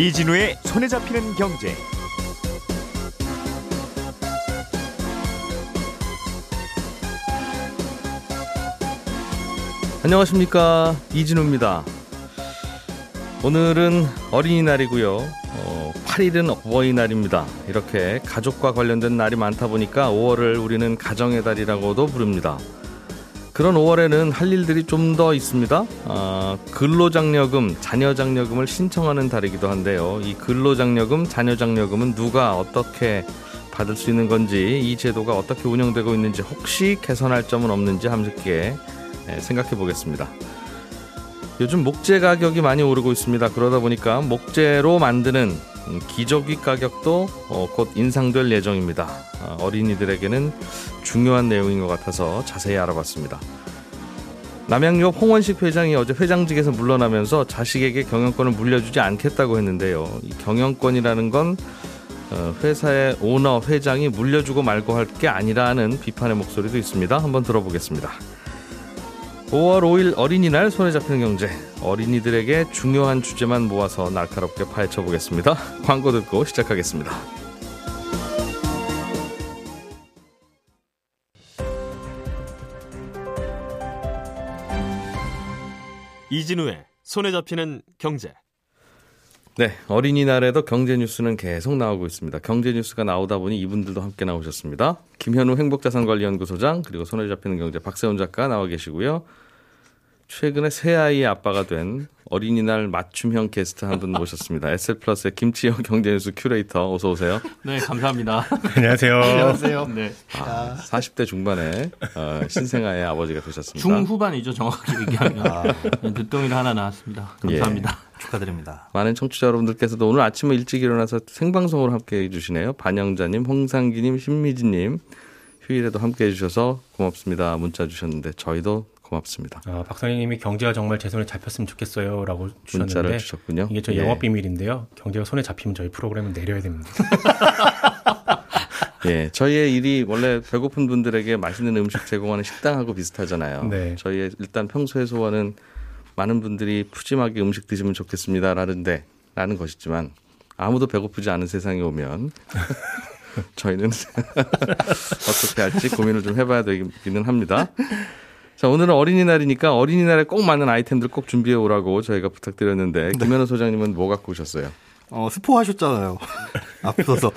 이진우의 손에 잡히는 경제. 안녕하십니까 이진우입니다. 오늘은 어린이날이고요. 어, 8일은 어버이날입니다. 이렇게 가족과 관련된 날이 많다 보니까 5월을 우리는 가정의 달이라고도 부릅니다. 그런 5월에는 할 일들이 좀 더 있습니다. 아, 근로장려금, 자녀장려금을 신청하는 달이기도 한데요. 이 근로장려금, 자녀장려금은 누가 어떻게 받을 수 있는 건지, 이 제도가 어떻게 운영되고 있는지, 혹시 개선할 점은 없는지 함께 예, 생각해 보겠습니다. 요즘 목재 가격이 많이 오르고 있습니다. 그러다 보니까 목재로 만드는 기저귀 가격도 어, 곧 인상될 예정입니다. 아, 어린이들에게는 중요한 내용인 것 같아서 자세히 알아봤습니다. 남양유업 홍원식 회장이 어제 회장직에서 물러나면서 자식에게 경영권을 물려주지 않겠다고 했는데요. 이 경영권이라는 건 어, 회사의 오너 회장이 물려주고 말고 할 게 아니라는 비판의 목소리도 있습니다. 한번 들어보겠습니다. 5월 5일 어린이날 손에 잡히는 경제 어린이들에게 중요한 주제만 모아서 날카롭게 파헤쳐 보겠습니다. 광고 듣고 시작하겠습니다. 이진우의 손에 잡히는 경제. 네, 어린이날에도 경제 뉴스는 계속 나오고 있습니다. 경제 뉴스가 나오다 보니 이분들도 함께 나오셨습니다. 김현우 행복자산관리연구소장 그리고 손에 잡히는 경제 박세훈 작가 나와 계시고요. 최근에 세 아이의 아빠가 된 어린이날 맞춤형 게스트 한 분 모셨습니다. SL플러스의 김치영 경제뉴스 큐레이터 어서 오세요. 네, 감사합니다. 안녕하세요. 안녕하세요. 네. 아, 40대 중반에 어, 신생아의 아버지가 되셨습니다. 중후반이죠, 정확히 얘기하면. 아. 늦둥이를 하나 나왔습니다. 감사합니다. 예. 축하드립니다. 많은 청취자 여러분들께서도 오늘 아침에 일찍 일어나서 생방송으로 함께 해주시네요. 반영자님, 홍상기님, 신미진님 휴일에도 함께 해주셔서 고맙습니다. 문자 주셨는데 저희도 고맙습니다. 아, 박사님이 경제가 정말 제 손에 잡혔으면 좋겠어요라고 주셨는데 문자를 주셨군요. 이게 저 예. 영업 비밀인데요. 경제가 손에 잡히면 저희 프로그램을 내려야 됩니다. 예, 저희의 일이 원래 배고픈 분들에게 맛있는 음식 제공하는 식당하고 비슷하잖아요. 네. 저희의 일단 평소의 소원은 많은 분들이 푸짐하게 음식 드시면 좋겠습니다라는데 라는 것이지만 아무도 배고프지 않은 세상에 오면 저희는 어떻게 할지 고민을 좀 해봐야 되기는 합니다. 자, 오늘은 어린이날이니까 어린이날에 꼭 맞는 아이템들 꼭 준비해 오라고 저희가 부탁드렸는데 네. 김현우 소장님은 뭐 갖고 오셨어요? 어, 스포 하셨잖아요. 앞서서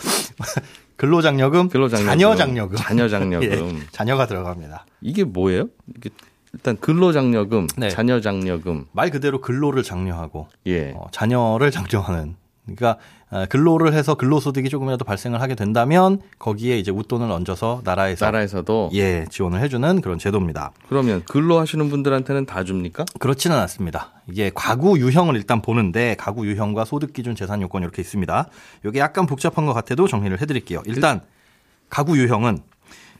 근로장려금, 근로장려금, 자녀장려금, 자녀장려금, 예, 자녀가 들어갑니다. 이게 뭐예요? 이게 일단 근로장려금, 네. 자녀장려금 말 그대로 근로를 장려하고 예. 어, 자녀를 장려하는 그러니까 어, 근로를 해서 근로소득이 조금이라도 발생을 하게 된다면 거기에 이제 웃돈을 얹어서 나라에서 나라에서도 예 지원을 해주는 그런 제도입니다. 그러면 근로하시는 분들한테는 다 줍니까? 그렇지는 않습니다. 이게 가구 유형을 일단 보는데 가구 유형과 소득 기준 재산 요건 이렇게 있습니다. 이게 약간 복잡한 것 같아도 정리를 해드릴게요. 일단 가구 유형은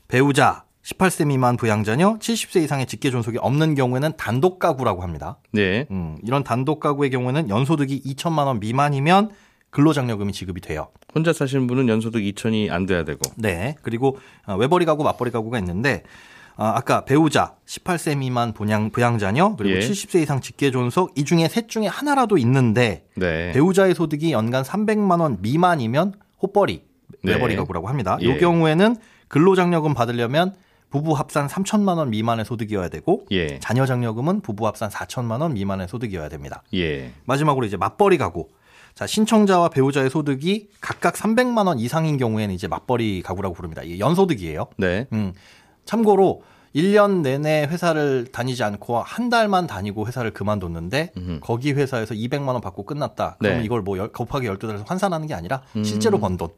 배우자 18세 미만 부양자녀 70세 이상의 직계 존속이 없는 경우에는 단독 가구라고 합니다. 네. 음, 이런 단독 가구의 경우에는 연소득이 2천만 원 미만이면 근로장려금이 지급이 돼요. 혼자 사시는 분은 연소득 2천이 안 돼야 되고. 네. 그리고 어, 외벌이 가구, 맞벌이 가구가 있는데 어, 아까 배우자 18세 미만 부양, 부양자녀 그리고 예. 70세 이상 직계 존속 이 중에 셋 중에 하나라도 있는데 네. 배우자의 소득이 연간 300만 원 미만이면 호벌이 외벌이 네. 가구라고 합니다. 이 예. 경우에는 근로장려금 받으려면 부부 합산 3천만 원 미만의 소득이어야 되고 예. 자녀 장려금은 부부 합산 4천만 원 미만의 소득이어야 됩니다. 예. 마지막으로 이제 맞벌이 가구. 자, 신청자와 배우자의 소득이 각각 300만 원 이상인 경우에는 이제 맞벌이 가구라고 부릅니다. 이게 연소득이에요. 네. 음. 참고로 1년 내내 회사를 다니지 않고 한 달만 다니고 회사를 그만뒀는데 음흠. 거기 회사에서 200만 원 받고 끝났다. 그러면 네. 이걸 뭐 곱하기 12달에서 환산하는 게 아니라 음. 실제로 번 돈.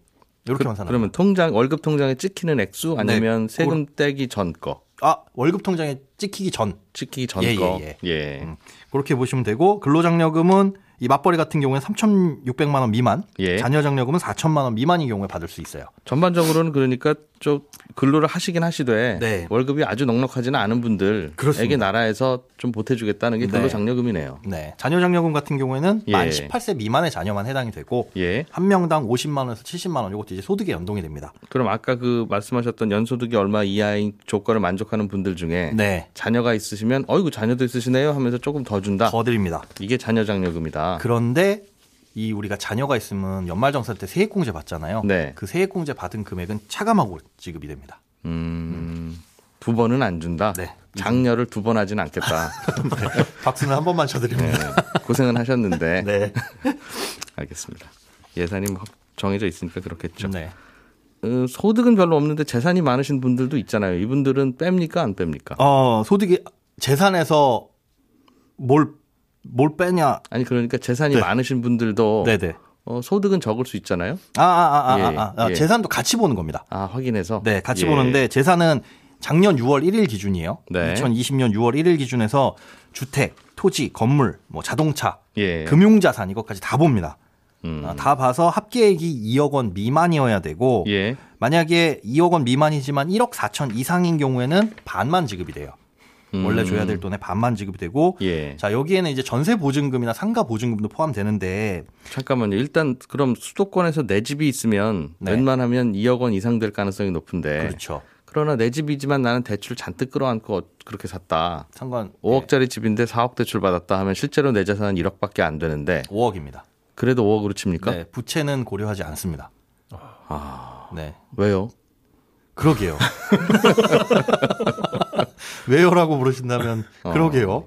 이렇게 그, 환산합니다. 그러면 통장 월급 통장에 찍히는 액수 아니면 네. 세금 떼기 전 거. 아 월급 통장에 찍히기 전. 찍히기 전 예, 거. 예, 예. 예. 음, 그렇게 보시면 되고 근로장려금은 이 맞벌이 같은 경우에 3,600만 원 미만, 예. 자녀 장려금은 4천만 원 미만인 경우에 받을 수 있어요. 전반적으로는 그러니까 좀 근로를 하시긴 하시되 네. 월급이 아주 넉넉하지는 않은 분들에게 나라에서 좀 보태주겠다는 게 근로장려금이네요. 네. 자녀장려금 같은 경우에는 예. 만 18세 미만의 자녀만 해당이 되고 예. 한 명당 50만 원에서 70만 원 이것도 이제 소득에 연동이 됩니다. 그럼 아까 그 말씀하셨던 연소득이 얼마 이하인 조건을 만족하는 분들 중에 네. 자녀가 있으시면 어이구 자녀도 있으시네요 하면서 조금 더 준다. 더 드립니다. 이게 자녀장려금이다. 그런데 이 우리가 자녀가 있으면 연말정산 때 세액공제 받잖아요. 네. 그 세액공제 받은 금액은 차감하고 지급이 됩니다. 음, 두 번은 안 준다. 네. 장려를 두 번 하진 않겠다. 네. 박수는 한 번만 쳐드립니다. 네. 고생은 하셨는데. 네. 알겠습니다. 예산이 뭐 정해져 있으니까 그렇겠죠. 네. 어, 소득은 별로 없는데 재산이 많으신 분들도 있잖아요. 이분들은 뺍니까 안 뺍니까? 어, 소득이 재산에서 뭘, 뭘 빼냐. 아니 그러니까 재산이 네. 많으신 분들도 네네. 어, 소득은 적을 수 있잖아요. 아, 아, 아, 아, 예, 아, 아, 예. 재산도 같이 보는 겁니다. 아 확인해서. 네, 같이 예. 보는데 재산은 작년 6월 1일 기준이에요. 네. 2020년 6월 1일 기준에서 주택, 토지, 건물, 뭐 자동차, 예. 금융자산 이것까지 다 봅니다. 음. 아, 다 봐서 합계액이 2억 원 미만이어야 되고 예. 만약에 2억 원 미만이지만 1억 4천 이상인 경우에는 반만 지급이 돼요. 원래 줘야 될 돈의 반만 지급이 되고 음. 예. 자 여기에는 이제 전세 보증금이나 상가 보증금도 포함되는데 잠깐만요. 일단 그럼 수도권에서 내 집이 있으면 네. 웬만하면 2억 원 이상 될 가능성이 높은데. 그렇죠. 그러나 내 집이지만 나는 대출 잔뜩 끌어안고 그렇게 샀다. 상관 5억짜리 집인데 4억 대출 받았다 하면 실제로 내 자산은 1억밖에 안 되는데 5억입니다. 그래도 5억으로 칩니까? 네, 부채는 고려하지 않습니다. 아, 네. 왜요? 그러게요. 왜요라고 물으신다면 어. 그러게요.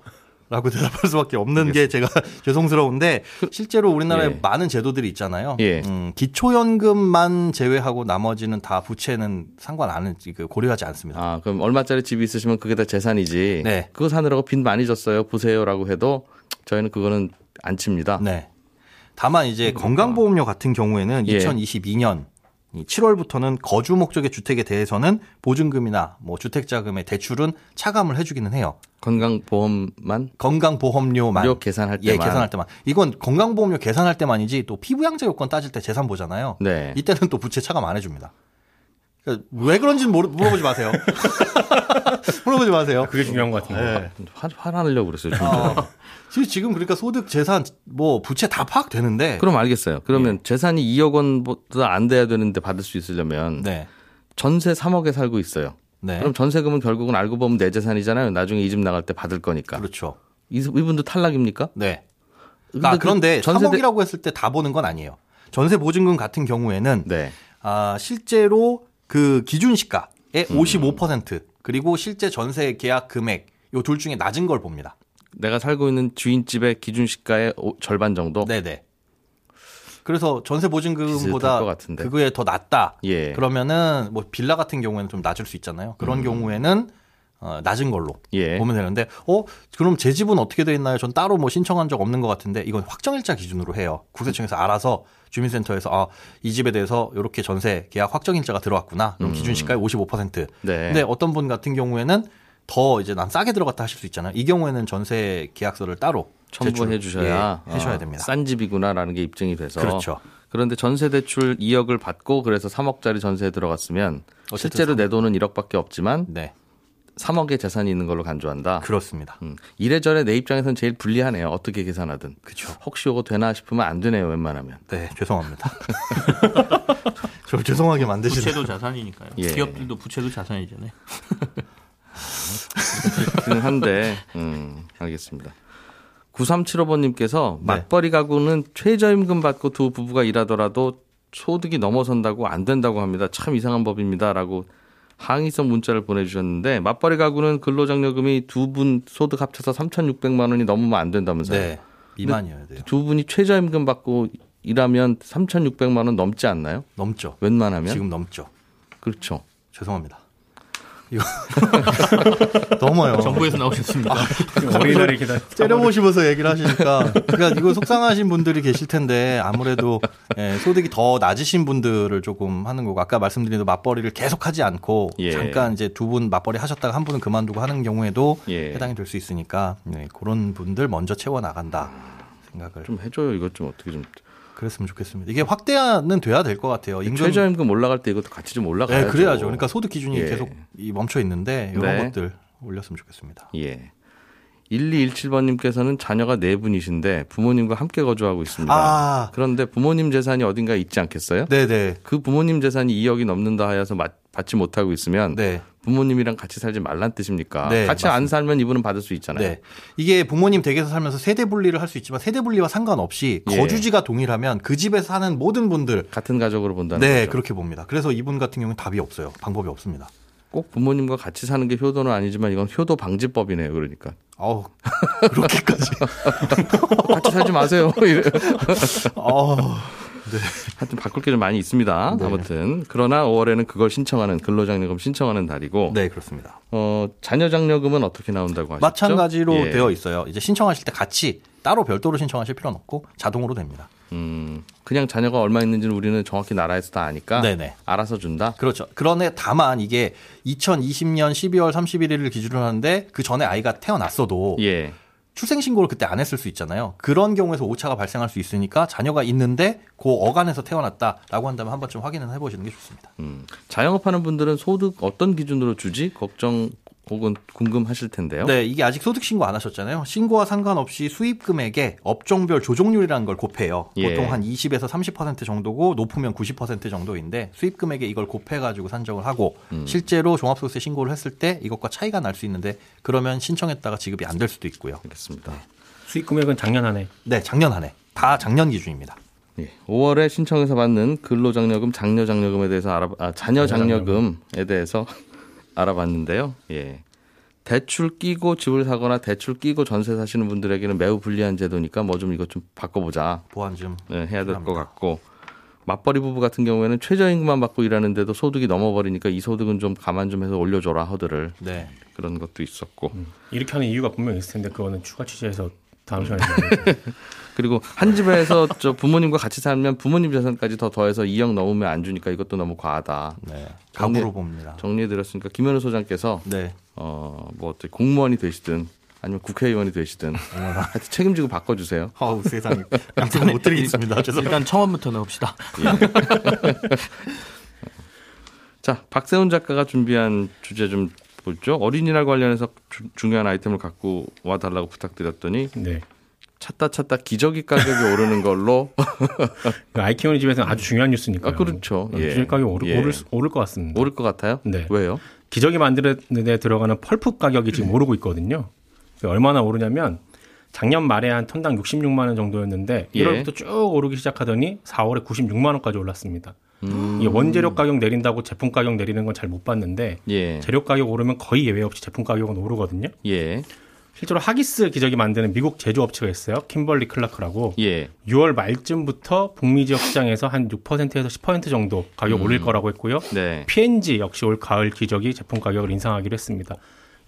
라고 대답할 수밖에 없는 게 제가 죄송스러운데 실제로 우리나라에 예. 많은 제도들이 있잖아요. 예. 음, 기초연금만 제외하고 나머지는 다 부채는 상관 안그 고려하지 않습니다. 아, 그럼 얼마짜리 집이 있으시면 그게 다 재산이지. 네. 그거 사느라고 빚 많이 졌어요. 보세요라고 해도 저희는 그거는 안 칩니다. 네. 다만 이제 건강보험료 같은 경우에는 예. 2022년 7월부터는 거주 목적의 주택에 대해서는 보증금이나 뭐 주택자금의 대출은 차감을 해주기는 해요. 건강보험만 건강보험료만 무료 계산할 예, 때만. 계산할 때만. 이건 건강보험료 계산할 때만이지 또 피부양자 요건 따질 때 재산 보잖아요. 네. 이때는 또 부채 차감 안 해줍니다. 그러니까 왜 그런지는 모르, 물어보지 마세요. 물어보지 마세요. 그게 중요한 것 같은데. 네. 화, 화나려고 그랬어요. 아, 지금 그러니까 소득, 재산, 뭐 부채 다 파악되는데. 그럼 알겠어요. 그러면 재산이 2억 원보다 안 돼야 되는데 받을 수 있으려면 네. 전세 3억에 살고 있어요. 네. 그럼 전세금은 결국은 알고 보면 내 재산이잖아요. 나중에 이 집 나갈 때 받을 거니까. 그렇죠. 이, 이분도 탈락입니까? 네. 근데 아, 그 그런데 전세대- 3억이라고 했을 때 다 보는 건 아니에요. 전세 보증금 같은 경우에는 네. 아, 실제로 그 기준 시가의 음. 55% 그리고 실제 전세 계약 금액 요 둘 중에 낮은 걸 봅니다. 내가 살고 있는 주인집의 기준 시가의 오- 절반 정도. 네네. 그래서 전세 보증금보다. 그거에 더 낮다. 예. 그러면은 뭐 빌라 같은 경우에는 좀 낮을 수 있잖아요. 그런 경우에는 어, 낮은 걸로 음. 예. 보면 되는데, 어 그럼 제 집은 어떻게 돼 있나요? 전 따로 뭐 신청한 적 없는 것 같은데 이건 확정일자 기준으로 해요. 국세청에서 알아서 주민센터에서 아, 이 집에 대해서 이렇게 전세 계약 확정일자가 들어왔구나. 그럼 기준 시가의 55%. 음. 네. 근데 어떤 분 같은 경우에는 더 이제 난 싸게 들어갔다 하실 수 있잖아요. 이 경우에는 전세 계약서를 따로 첨부해 주셔야 예, 해셔야 아, 됩니다. 싼 집이구나라는 게 입증이 돼서 그렇죠. 그런데 전세 대출 2억을 받고 그래서 3억짜리 전세에 들어갔으면 실제로 내 돈은 1억밖에 없지만 네, 3억의 재산이 있는 걸로 간주한다. 그렇습니다. 음, 이래저래 내 입장에선 제일 불리하네요. 어떻게 계산하든. 그렇죠. 혹시 이거 되나 싶으면 안 되네요. 웬만하면. 네, 죄송합니다. 저 죄송하게 만드시네. 부채도 자산이니까요. 예. 기업들도 부채도 자산이잖아요. 그렇긴 한데, 음, 알겠습니다. 9375번님께서 네. 맞벌이 가구는 최저임금 받고 두 부부가 일하더라도 소득이 넘어선다고 안 된다고 합니다. 참 이상한 법입니다라고 항의성 문자를 보내주셨는데 맞벌이 가구는 근로장려금이 두 분 소득 합쳐서 3,600만 원이 넘으면 안 된다면서요. 네, 미만이어야 돼요. 두 분이 최저임금 받고 일하면 3,600만 원 넘지 않나요? 넘죠. 웬만하면? 지금 넘죠. 그렇죠. 죄송합니다. 이거 넘어요. 정부에서 나오셨습니다. 어린이날이 기다. 째려보시면서 얘기를 하시니까 그러니까 이거 속상하신 분들이 계실 텐데 아무래도 예, 소득이 더 낮으신 분들을 조금 하는 거고 아까 말씀드린 맞벌이를 계속하지 않고 예. 잠깐 이제 두 분 맞벌이 하셨다가 한 분은 그만두고 하는 경우에도 예. 해당이 될 수 있으니까 네, 그런 분들 먼저 채워 나간다 생각을 좀 해줘요. 이것 좀 어떻게 좀. 그랬으면 좋겠습니다. 이게 확대는 돼야 될 것 같아요. 임금 최저임금 올라갈 때 이것도 같이 좀 올라가야죠. 네, 그래야죠. 그러니까 소득 기준이 예. 계속 이 멈춰 있는데 이런 네. 것들 올렸으면 좋겠습니다. 예. 1217번님께서는 자녀가 네 분이신데 부모님과 함께 거주하고 있습니다. 아, 그런데 부모님 재산이 어딘가 있지 않겠어요? 네, 네, 그 부모님 재산이 2억이 넘는다 하여서 맞- 받지 못하고 있으면 네. 부모님이랑 같이 살지 말란 뜻입니까? 네, 같이 맞습니다. 안 살면 이분은 받을 수 있잖아요. 네. 이게 부모님 댁에서 살면서 세대 분리를 할 수 있지만 세대 분리와 상관없이 예. 거주지가 동일하면 그 집에 사는 모든 분들 같은 가족으로 본다는 네, 거죠. 그렇게 봅니다. 그래서 이분 같은 경우는 답이 없어요. 방법이 없습니다. 꼭 부모님과 같이 사는 게 효도는 아니지만 이건 효도 방지법이네요. 그러니까. 어우, 그렇게까지. 같이 살지 마세요. 어. 네. 하여튼 바꿀 게 좀 많이 있습니다. 네. 아무튼 그러나 5월에는 그걸 신청하는 근로장려금 신청하는 달이고. 네, 그렇습니다. 어, 자녀 장려금은 어떻게 나온다고 하셨죠? 마찬가지로 예. 되어 있어요. 이제 신청하실 때 같이 따로 별도로 신청하실 필요는 없고 자동으로 됩니다. 음, 그냥 자녀가 얼마 있는지는 우리는 정확히 나라에서 다 아니까 네네. 알아서 준다. 그렇죠. 그런데 다만 이게 2020년 12월 31일을 기준으로 하는데 그 전에 아이가 태어났어도 예. 출생 신고를 그때 안 했을 수 있잖아요. 그런 경우에서 오차가 발생할 수 있으니까 자녀가 있는데 그 어간에서 태어났다라고 한다면 한 번쯤 확인을 해보시는 게 좋습니다. 음, 자영업하는 분들은 소득 어떤 기준으로 주지 걱정 혹은 궁금하실 텐데요. 네, 이게 아직 소득 신고 안 하셨잖아요. 신고와 상관없이 수입 금액에 업종별 조정률이라는 걸 곱해요. 예. 보통 한 20에서 30% 정도고 높으면 90% 정도인데 수입 금액에 이걸 곱해 가지고 산정을 하고 음. 실제로 종합소득세 신고를 했을 때 이것과 차이가 날 수 있는데 그러면 신청했다가 지급이 안 될 수도 있고요. 알겠습니다. 네. 수입 금액은 작년 한 해. 네, 작년 한 해. 다 작년 기준입니다. 예, 5월에 신청해서 받는 근로장려금, 장려장려금에 대해서 알아 아, 자녀장려금에 대해서 알아봤는데요. 예. 대출 끼고 집을 사거나 대출 끼고 전세 사시는 분들에게는 매우 불리한 제도니까 뭐 좀 이것 좀 바꿔보자. 보완 좀 네, 해야 될 것 같고 맞벌이 부부 같은 경우에는 최저임금만 받고 일하는데도 소득이 넘어버리니까 이 소득은 좀 감안 좀 해서 올려줘라 허들을 네. 그런 것도 있었고 음, 이렇게 하는 이유가 분명 있을 텐데 그거는 추가 취재해서 다음 시간에 그리고 한 집에서 저 부모님과 같이 살면 부모님 재산까지 더 더해서 2억 넘으면 안 주니까 이것도 너무 과하다. 네. 정리, 봅니다. 정리해 드렸으니까 김현우 소장께서 네. 어뭐 어떻게 공무원이 되시든 아니면 국회의원이 되시든 하여튼 책임지고 바꿔주세요. 아우 세상에 양성 못 드리겠습니다. 죄송합니다. 일단 청원부터 넣읍시다. 예. 자 박세훈 작가가 준비한 주제 좀 보죠. 어린이날 관련해서 주, 중요한 아이템을 갖고 와달라고 부탁드렸더니 네. 찾다 찾다 기저귀 가격이 오르는 걸로 그 아이키오니 집에서는 아주 중요한 뉴스니까. 아, 그렇죠. 예. 기저귀 가격 오르, 예. 오를, 오를 것 같습니다. 오를 것 같아요? 네. 왜요? 기저귀 만드는 데 들어가는 펄프 가격이 지금 오르고 있거든요. 얼마나 오르냐면 작년 말에 한 톤당 66만 원 정도였는데 1월부터 예. 쭉 오르기 시작하더니 4월에 96만 원까지 올랐습니다. 음. 이게 원재료 가격 내린다고 제품 가격 내리는 건 잘 못 봤는데 예. 재료 가격 오르면 거의 예외 없이 제품 가격은 오르거든요. 예. 실제로 하기스 기저귀 만드는 미국 제조업체가 있어요. 킴벌리 클라크라고. 예. 6월 말쯤부터 북미 지역 시장에서 한 6%에서 10% 정도 가격 음. 올릴 거라고 했고요. 네. P&G 역시 올 가을 기저귀 제품 가격을 인상하기로 했습니다.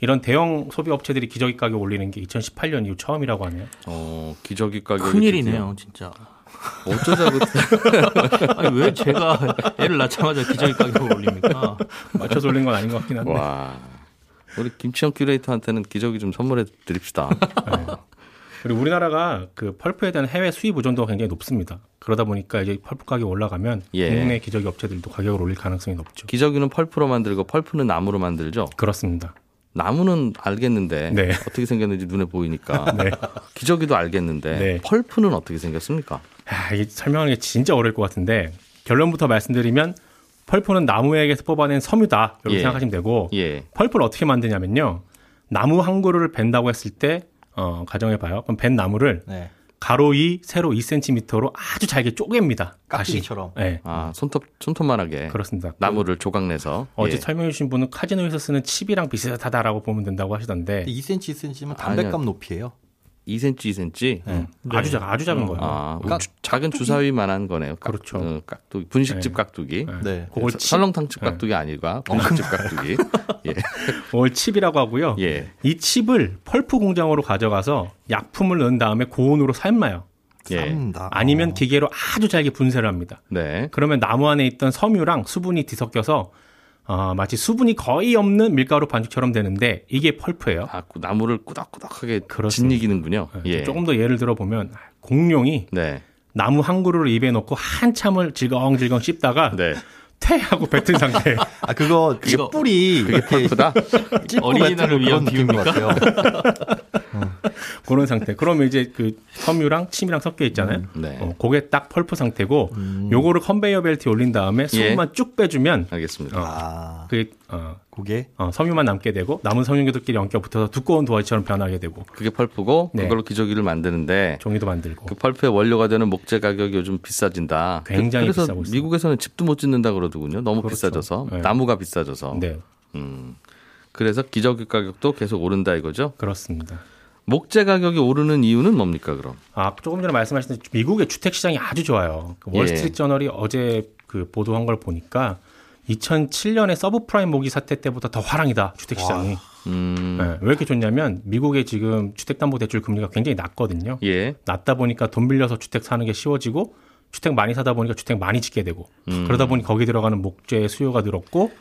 이런 대형 소비 업체들이 기저귀 가격 올리는 게 2018년 이후 처음이라고 하네요. 어, 기저귀 가격 큰일이네요, 진짜. 어쩌자고. 아니, 왜 제가 애를 낳자마자 기저귀 가격을 올립니까? 맞춰서 올린 건 아닌 것 같긴 한데. 와. 우리 김치영 큐레이터한테는 기저귀 좀 선물해 드립시다. 네. 그리고 우리나라가 그 펄프에 대한 해외 수입 의존도가 굉장히 높습니다. 그러다 보니까 이제 펄프 가격이 올라가면 예. 국내 기저귀 업체들도 가격을 올릴 가능성이 높죠. 기저귀는 펄프로 만들고 펄프는 나무로 만들죠. 그렇습니다. 나무는 알겠는데 네. 어떻게 생겼는지 눈에 보이니까 네. 기저귀도 알겠는데 네. 펄프는 어떻게 생겼습니까? 아, 이게 설명하는 게 진짜 어려울 것 같은데 결론부터 말씀드리면 펄프는 나무에게서 뽑아낸 섬유다 이렇게 예. 생각하시면 되고 예. 펄프를 어떻게 만드냐면요 나무 한 그루를 벤다고 했을 때 어, 가정해봐요 그럼 벤 나무를 네. 가로 2, 세로 2cm로 아주 잘게 쪼갭니다. 깍두기처럼. 네. 아 손톱 손톱만하게. 그렇습니다. 나무를 조각내서. 어제 예. 설명해 주신 분은 카지노에서 쓰는 칩이랑 비슷하다라고 보면 된다고 하시던데. 2cm, 2cm면 담배값 아니요. 높이에요. 2cm, 2cm. 네. 네. 아주 작 아주 작은 거예요. 아, 깍, 작은 주사위만한 거네요. 깍, 그렇죠. 어, 깍두기 분식집 네. 깍두기. 네. 네. 그걸 설렁탕집 네. 깍두기 아니고 분식집 깍두기. 예. 그걸 칩이라고 하고요. 예. 이 칩을 펄프 공장으로 가져가서 약품을 넣은 다음에 고온으로 삶아요. 예. 아니면 어. 기계로 아주 잘게 분쇄를 합니다. 네. 그러면 나무 안에 있던 섬유랑 수분이 뒤섞여서 어, 마치 수분이 거의 없는 밀가루 반죽처럼 되는데 이게 펄프예요. 아, 나무를 꾸덕꾸덕하게 짓이기는군요. 네, 예. 조금 더 예를 들어 보면 공룡이 네. 나무 한 그루를 입에 넣고 한참을 질겅질겅 씹다가 네. 퇴하고 뱉은 상태. 아 그거 그 뿌리 그게 펄프다. 어린이날을 위한 비유입니까? 어. 그런 상태. 그러면 이제 그 섬유랑 침이랑 섞여 있잖아요. 음, 네. 어, 그게 딱 펄프 상태고 음. 요거를 컨베이어 벨트에 올린 다음에 수분만 예. 쭉 빼주면 알겠습니다. 어, 아. 그게 어, 그게 어, 섬유만 남게 되고 남은 섬유들끼리 엉켜 붙어서 두꺼운 도화지처럼 변하게 되고 그게 펄프고 네. 그걸로 기저귀를 만드는데 종이도 만들고 그 펄프의 원료가 되는 목재 가격이 요즘 비싸진다. 굉장히 그래서 비싸고 있어요. 미국에서는 집도 못 짓는다 그러더군요. 너무 그렇죠. 비싸져서 네. 나무가 비싸져서. 네. 음. 그래서 기저귀 가격도 계속 오른다 이거죠? 그렇습니다. 목재 가격이 오르는 이유는 뭡니까 그럼? 아 조금 전에 말씀하신 미국의 주택 시장이 아주 좋아요. 그 월스트리트 예. 저널이 어제 그 보도한 걸 보니까 2007년에 서브프라임 모기 사태 때보다 더 화랑이다 주택 시장이. 음. 네, 왜 이렇게 좋냐면 미국의 지금 주택담보대출 금리가 굉장히 낮거든요. 예. 낮다 보니까 돈 빌려서 주택 사는 게 쉬워지고 주택 많이 사다 보니까 주택 많이 짓게 되고 음. 그러다 보니 거기 들어가는 목재 수요가 늘었고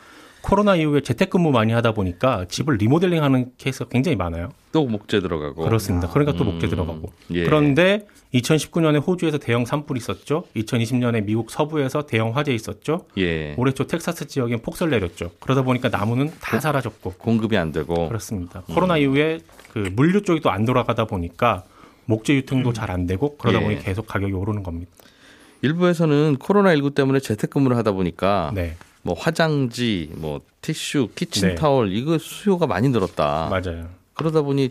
코로나 이후에 재택근무 많이 하다 보니까 집을 리모델링하는 케이스가 굉장히 많아요. 또 목재 들어가고. 그렇습니다. 그러니까 또 음. 목재 들어가고. 예. 그런데 2019년에 호주에서 대형 산불 있었죠. 2020년에 미국 서부에서 대형 화재 있었죠. 예. 올해 초 텍사스 지역엔 폭설 내렸죠. 그러다 보니까 나무는 다 사라졌고 공급이 안 되고 그렇습니다. 음. 코로나 이후에 그 물류 쪽이 또 안 돌아가다 보니까 목재 유통도 음. 잘안 되고 그러다 예. 보니 계속 가격이 오르는 겁니다. 일부에서는 코로나 19 때문에 재택근무를 하다 보니까 네. 뭐 화장지, 뭐 티슈, 키친타월 네. 이거 수요가 많이 늘었다. 맞아요. 그러다 보니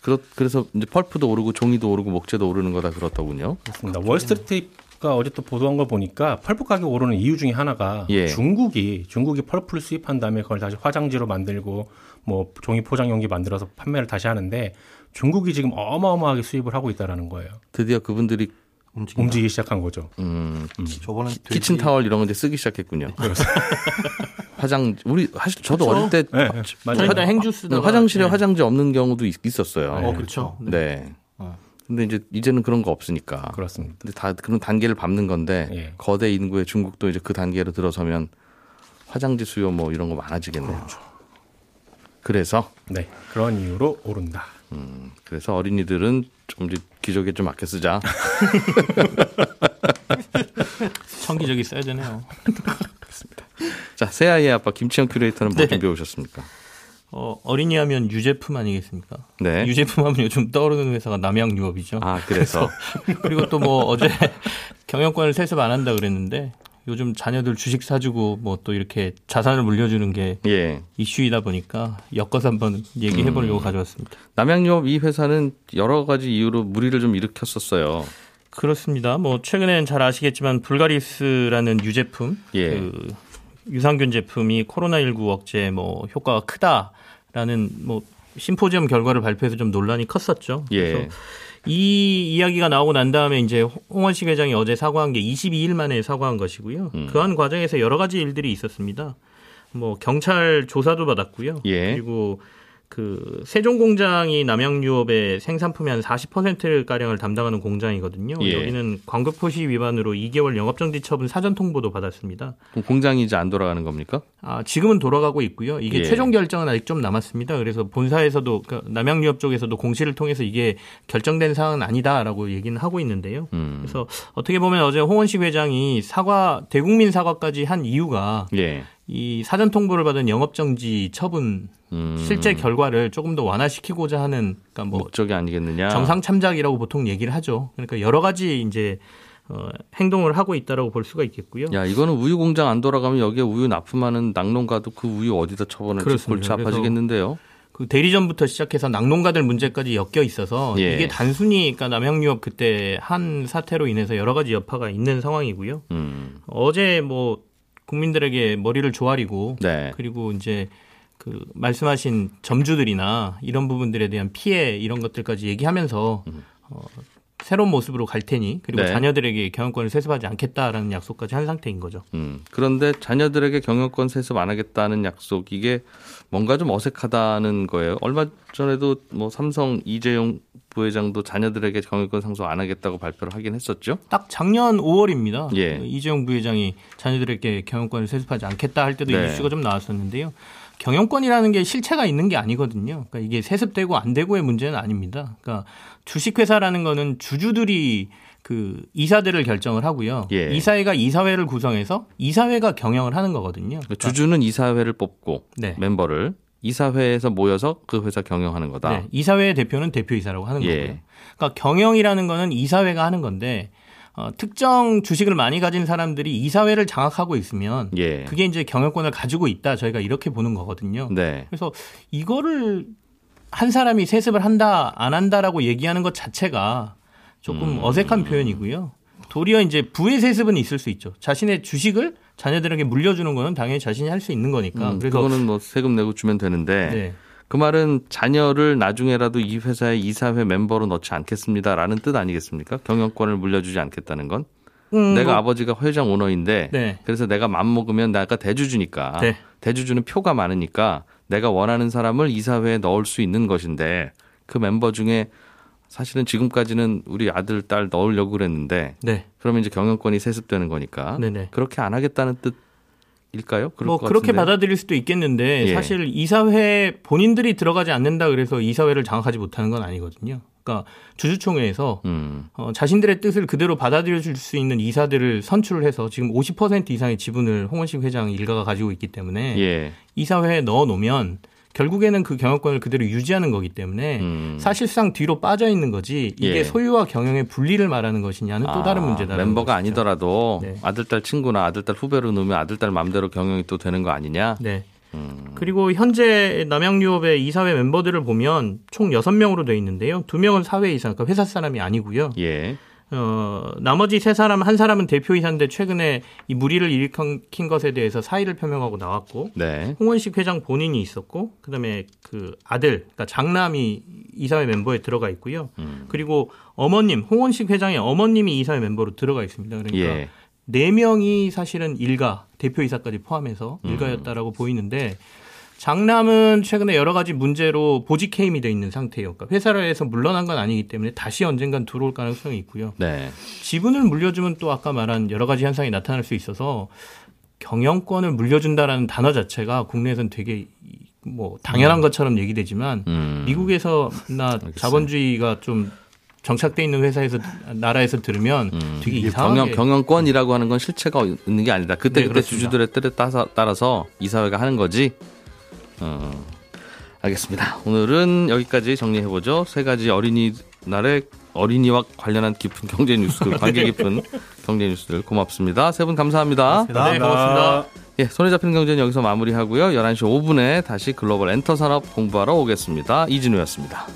그렇 그래서 이제 펄프도 오르고 종이도 오르고 목재도 오르는 거다 그렇더군요. 그렇습니다. 월스트리트가 어제 또 보도한 걸 보니까 펄프 가격 오르는 이유 중에 하나가 예. 중국이 중국이 펄프를 수입한 다음에 그걸 다시 화장지로 만들고 뭐 종이 포장 용기 만들어서 판매를 다시 하는데 중국이 지금 어마어마하게 수입을 하고 있다라는 거예요. 드디어 그분들이 움직인다. 움직이기 시작한 거죠. 음, 음. 저번에 키친 타월 이런 건데 쓰기 시작했군요. 화장 우리 사실 저도 그렇죠? 어릴 때 네, 네. 화, 행주 쓰다 화장실에 네. 화장지 없는 경우도 있, 었어요 어, 그렇죠. 네. 네. 어. 근데 이제 이제는 그런 거 없으니까. 그렇습니다. 근데 다 그런 단계를 밟는 건데 예. 거대 인구의 중국도 이제 그 단계로 들어서면 화장지 수요 뭐 이런 거 많아지겠네요. 그렇죠. 그래서 네 그런 이유로 오른다. 음, 그래서 어린이들은 좀 기저귀 좀 아껴 쓰자. 청기저귀 써야 되네요. 그렇습니다. 자, 새 아이의 아빠 김치영 큐레이터는 뭐 네. 준비해 오셨습니까? 어, 어린이 하면 유제품 아니겠습니까? 네. 유제품 하면 요즘 떠오르는 회사가 남양유업이죠. 아, 그래서. 그리고 또 뭐 어제 경영권을 세습 안 한다 그랬는데 요즘 자녀들 주식 사주고 뭐 또 이렇게 자산을 물려주는 게 예. 이슈이다 보니까 엮어서 한번 얘기해 보려고 음. 가져왔습니다. 남양유업 이 회사는 여러 가지 이유로 무리를 좀 일으켰었어요. 그렇습니다. 뭐 최근엔 잘 아시겠지만 불가리스라는 유제품, 예. 그 유산균 제품이 코로나19 억제 뭐 효과가 크다라는 뭐 심포지엄 결과를 발표해서 좀 논란이 컸었죠. 예. 그래서 이 이야기가 나오고 난 다음에 이제 홍원식 회장이 어제 사과한 게 22일 만에 사과한 것이고요. 음. 그한 과정에서 여러 가지 일들이 있었습니다. 뭐 경찰 조사도 받았고요. 예. 그리고 그 세종 공장이 남양유업의 생산품의 한 40% 가량을 담당하는 공장이거든요. 예. 여기는 광고 표시 위반으로 2개월 영업정지 처분 사전 통보도 받았습니다. 공장이 이제 안 돌아가는 겁니까? 아 지금은 돌아가고 있고요. 이게 예. 최종 결정은 아직 좀 남았습니다. 그래서 본사에서도 그러니까 남양유업 쪽에서도 공시를 통해서 이게 결정된 사항은 아니다라고 얘기는 하고 있는데요. 음. 그래서 어떻게 보면 어제 홍원식 회장이 사과 대국민 사과까지 한 이유가 예. 이 사전 통보를 받은 영업정지 처분 음. 실제 결과를 조금 더 완화시키고자 하는 그러니까 뭐 목적이 아니겠느냐 정상 참작이라고 보통 얘기를 하죠. 그러니까 여러 가지 이제 어, 행동을 하고 있다라고 볼 수가 있겠고요. 야 이거는 우유 공장 안 돌아가면 여기에 우유 납품하는 낙농가도 그 우유 어디다 처분할지 골치 아파지겠는데요. 그 대리점부터 시작해서 낙농가들 문제까지 엮여 있어서 예. 이게 단순히 그러니까 남양유업 그때 한 사태로 인해서 여러 가지 여파가 있는 상황이고요. 음. 어제 뭐 국민들에게 머리를 조아리고 네. 그리고 이제 그 말씀하신 점주들이나 이런 부분들에 대한 피해 이런 것들까지 얘기하면서 음. 어, 새로운 모습으로 갈 테니 그리고 네. 자녀들에게 경영권을 세습하지 않겠다라는 약속까지 한 상태인 거죠. 음, 그런데 자녀들에게 경영권 세습 안 하겠다는 약속 이게 뭔가 좀 어색하다는 거예요. 얼마 전에도 뭐 삼성 이재용 부회장도 자녀들에게 경영권 상속 안 하겠다고 발표를 하긴 했었죠. 딱 작년 5월입니다. 예. 이재용 부회장이 자녀들에게 경영권을 세습하지 않겠다 할 때도 네. 이슈가 좀 나왔었는데요. 경영권이라는 게 실체가 있는 게 아니거든요. 그러니까 이게 세습되고 안 되고의 문제는 아닙니다. 그러니까 주식회사라는 거는 주주들이 그 이사들을 결정을 하고요. 예. 이사회가 이사회를 구성해서 이사회가 경영을 하는 거거든요. 그러니까 주주는 이사회를 뽑고 네. 멤버를 이사회에서 모여서 그 회사 경영하는 거다. 네, 이사회의 대표는 대표이사라고 하는 예. 거고요. 그러니까 경영이라는 거는 이사회가 하는 건데 어, 특정 주식을 많이 가진 사람들이 이사회를 장악하고 있으면 예. 그게 이제 경영권을 가지고 있다 저희가 이렇게 보는 거거든요. 네. 그래서 이거를 한 사람이 세습을 한다 안 한다라고 얘기하는 것 자체가 조금 음. 어색한 표현이고요. 도리어 이제 부의 세습은 있을 수 있죠. 자신의 주식을 자녀들에게 물려주는 거는 당연히 자신이 할 수 있는 거니까. 음, 그래서 그거는 뭐 세금 내고 주면 되는데 네. 그 말은 자녀를 나중에라도 이 회사의 이사회 멤버로 넣지 않겠습니다라는 뜻 아니겠습니까? 경영권을 물려주지 않겠다는 건. 음, 내가 뭐. 아버지가 회장 오너인데 네. 그래서 내가 맘 먹으면 내가 대주주니까 네. 대주주는 표가 많으니까 내가 원하는 사람을 이사회에 넣을 수 있는 것인데 그 멤버 중에 사실은 지금까지는 우리 아들 딸 넣으려고 그랬는데 네. 그러면 이제 경영권이 세습되는 거니까 네네. 그렇게 안 하겠다는 뜻 일까요? 뭐 그렇게 받아들일 수도 있겠는데 예. 사실 이사회 본인들이 들어가지 않는다 그래서 이사회를 장악하지 못하는 건 아니거든요. 그러니까 주주총회에서 음. 어, 자신들의 뜻을 그대로 받아들여 줄 수 있는 이사들을 선출을 해서 지금 50% 이상의 지분을 홍원식 회장 일가가 가지고 있기 때문에 예. 이사회에 넣어 놓으면 결국에는 그 경영권을 그대로 유지하는 거기 때문에 음. 사실상 뒤로 빠져 있는 거지 이게 예. 소유와 경영의 분리를 말하는 것이냐는 또 다른 아, 문제다. 멤버가 것이죠. 아니더라도 네. 아들딸 친구나 아들딸 후배로 놓으면 아들딸 맘대로 경영이 또 되는 거 아니냐? 네. 음. 그리고 현재 남양유업의 이사회 멤버들을 보면 총 6명으로 되어 있는데요. 2명은 사회 이사, 그러니까 회사 사람이 아니고요. 예. 어, 나머지 세 사람, 한 사람은 대표이사인데 최근에 이 무리를 일으킨 것에 대해서 사의를 표명하고 나왔고, 네. 홍원식 회장 본인이 있었고, 그 다음에 그 아들, 그러니까 장남이 이사회 멤버에 들어가 있고요. 음. 그리고 어머님, 홍원식 회장의 어머님이 이사회 멤버로 들어가 있습니다. 그러니까 예. 네 명이 사실은 일가, 대표이사까지 포함해서 음. 일가였다라고 음. 보이는데, 장남은 최근에 여러 가지 문제로 보직 해임이 돼 있는 상태예요. 그러니까 회사에서 물러난 건 아니기 때문에 다시 언젠간 들어올 가능성이 있고요. 네. 지분을 물려주면 또 아까 말한 여러 가지 현상이 나타날 수 있어서 경영권을 물려준다라는 단어 자체가 국내에서는 되게 뭐 당연한 음. 것처럼 얘기되지만 음. 미국에서나 자본주의가 좀 정착돼 있는 회사에서 나라에서 들으면 음. 되게 이상하게 경영, 경영 권이라고 하는 건 실체가 있는 게 아니다. 그때 네, 그때 주주들의 뜻에 따라서, 따라서 이사회가 하는 거지. 어, 알겠습니다. 오늘은 여기까지 정리해 보죠. 세 가지 어린이 날의 어린이와 관련한 깊은 경제 뉴스들, 관계 깊은 경제 뉴스들 고맙습니다. 세 분 감사합니다. 고맙습니다. 네, 고맙습니다. 예, 손에 잡히는 경제는 여기서 마무리하고요. 11시 5분에 다시 글로벌 엔터 산업 공부하러 오겠습니다. 이진우였습니다.